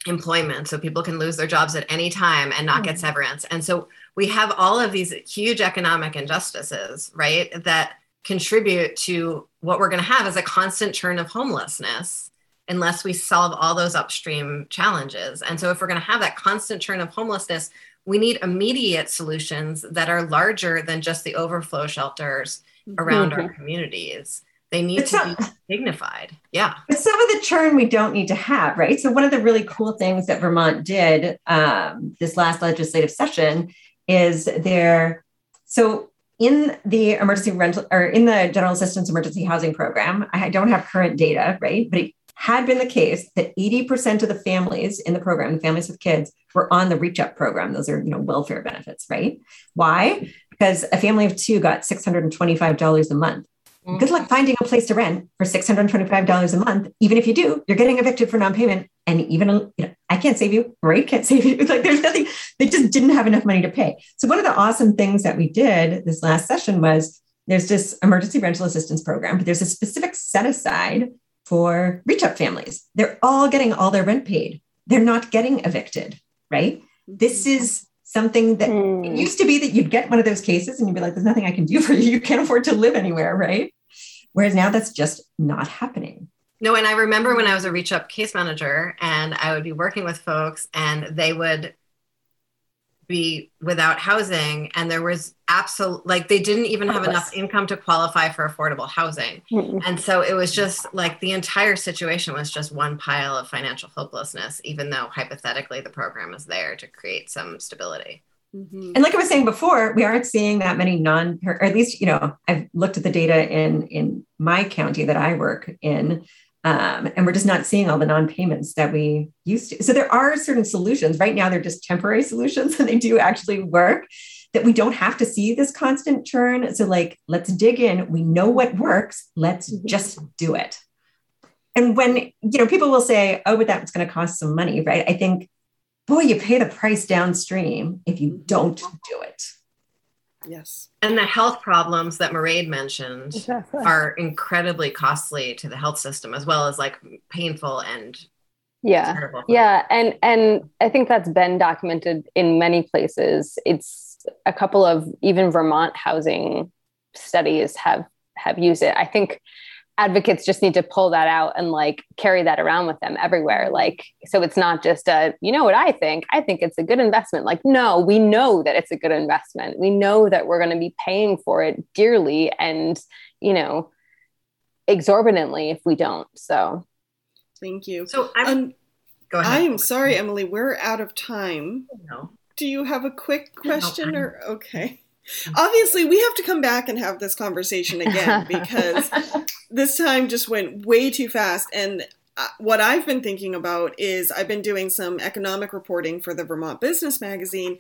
employment. So people can lose their jobs at any time and not get mm-hmm. severance. And so we have all of these huge economic injustices, right? That contribute to what we're going to have is a constant churn of homelessness unless we solve all those upstream challenges. And so, if we're going to have that constant churn of homelessness, we need immediate solutions that are larger than just the overflow shelters around mm-hmm. our communities. They need it's to not, be dignified. Yeah. But some of the churn we don't need to have, right? So, one of the really cool things that Vermont did um, this last legislative session is there. So, in the emergency rental or in the general assistance emergency housing program, I don't have current data, right? But it had been the case that 80% of the families in the program, the families with kids, were on the reach up program. Those are, you know, welfare benefits, right? Why? Because a family of two got $625 a month. Mm-hmm. Good luck finding a place to rent for $625 a month. Even if you do, you're getting evicted for non-payment. And even, you know, I can't save you, Right? can't save you. It's like there's nothing, they just didn't have enough money to pay. So one of the awesome things that we did this last session was there's this emergency rental assistance program, but there's a specific set aside for reach up families. They're all getting all their rent paid. They're not getting evicted, right? This is something that mm. used to be that you'd get one of those cases and you'd be like, there's nothing I can do for you. You can't afford to live anywhere, right? Whereas now that's just not happening. No, and I remember when I was a reach up case manager and I would be working with folks and they would be without housing and there was absolute like they didn't even have enough income to qualify for affordable housing mm-hmm. and so it was just like the entire situation was just one pile of financial hopelessness even though hypothetically the program is there to create some stability mm-hmm. and like i was saying before we aren't seeing that many non or at least you know i've looked at the data in in my county that i work in um, and we're just not seeing all the non-payments that we used to. So there are certain solutions. Right now, they're just temporary solutions and they do actually work that we don't have to see this constant churn. So, like, let's dig in. We know what works. Let's mm-hmm. just do it. And when, you know, people will say, oh, but that's going to cost some money, right? I think, boy, you pay the price downstream if you mm-hmm. don't do it. Yes. And the health problems that Mairead mentioned exactly. are incredibly costly to the health system as well as like painful and yeah yeah and and i think that's been documented in many places it's a couple of even vermont housing studies have have used it i think advocates just need to pull that out and like carry that around with them everywhere. Like so it's not just a you know what i think? I think it's a good investment. Like no we know that it's a good investment. We know that we're going to be paying for it dearly and you know exorbitantly if we don't so. Thank you. So i'm um, go ahead. I'm sorry emily we're out of time. No do you have a quick question no, or okay. Obviously, we have to come back and have this conversation again because this time just went way too fast. And uh, what I've been thinking about is I've been doing some economic reporting for the Vermont Business Magazine,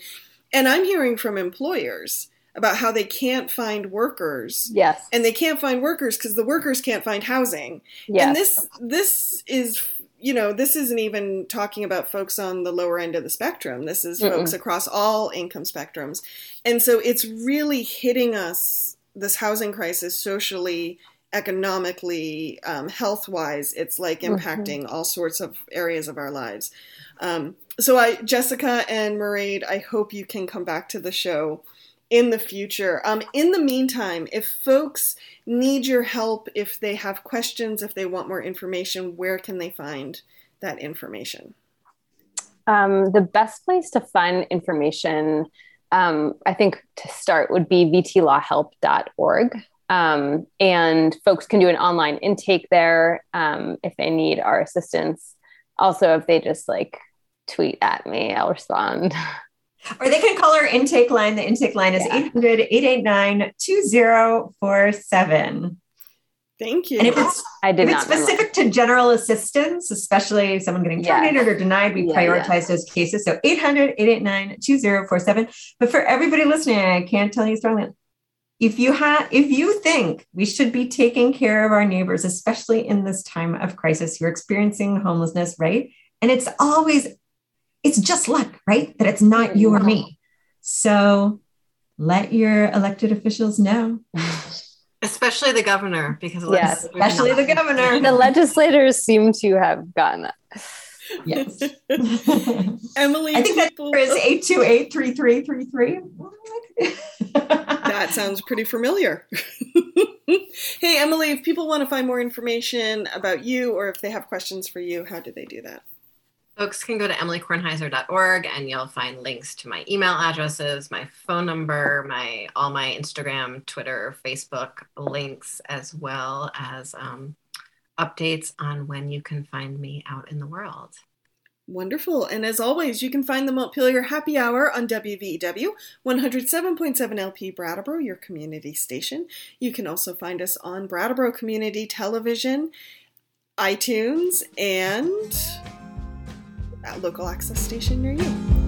and I'm hearing from employers about how they can't find workers. Yes. And they can't find workers because the workers can't find housing. Yes. And this this is you know, this isn't even talking about folks on the lower end of the spectrum. This is Mm-mm. folks across all income spectrums. And so it's really hitting us this housing crisis socially, economically, um, health wise. It's like Mhm. impacting all sorts of areas of our lives. Um, so I, Jessica and Mairead, I hope you can come back to the show in the future. Um, in the meantime, if folks need your help, if they have questions, if they want more information, where can they find that information? Um, the best place to find information, um, I think, to start would be vtlawhelp.org. Um, and folks can do an online intake there um, if they need our assistance. Also, if they just like tweet at me, I'll respond. Or they can call our intake line. The intake line is Yeah. 800 889 2047. Thank you. And if it's I did if it's specific to general assistance, especially someone getting Yeah. terminated or denied, we Yeah, prioritize those cases. So 800 889 2047. But for everybody listening, I can't tell you strongly. If you have, if you think we should be taking care of our neighbors, especially in this time of crisis, you're experiencing homelessness, right? And it's always, it's just luck, right? That it's not you or me. So let your elected officials know, Especially the governor, because Yes, especially the governor. the legislators seem to have gotten that. Yes. Emily, I think that people- number is 828-3333. that sounds pretty familiar. hey, Emily, if people want to find more information about you or if they have questions for you, how do they do that? Folks can go to emilykornheiser.org and you'll find links to my email addresses, my phone number, my all my Instagram, Twitter, Facebook links, as well as um, updates on when you can find me out in the world. Wonderful. And as always, you can find the Montpelier Happy Hour on WVEW 107.7 LP Brattleboro, your community station. You can also find us on Brattleboro Community Television, iTunes, and a local access station near you.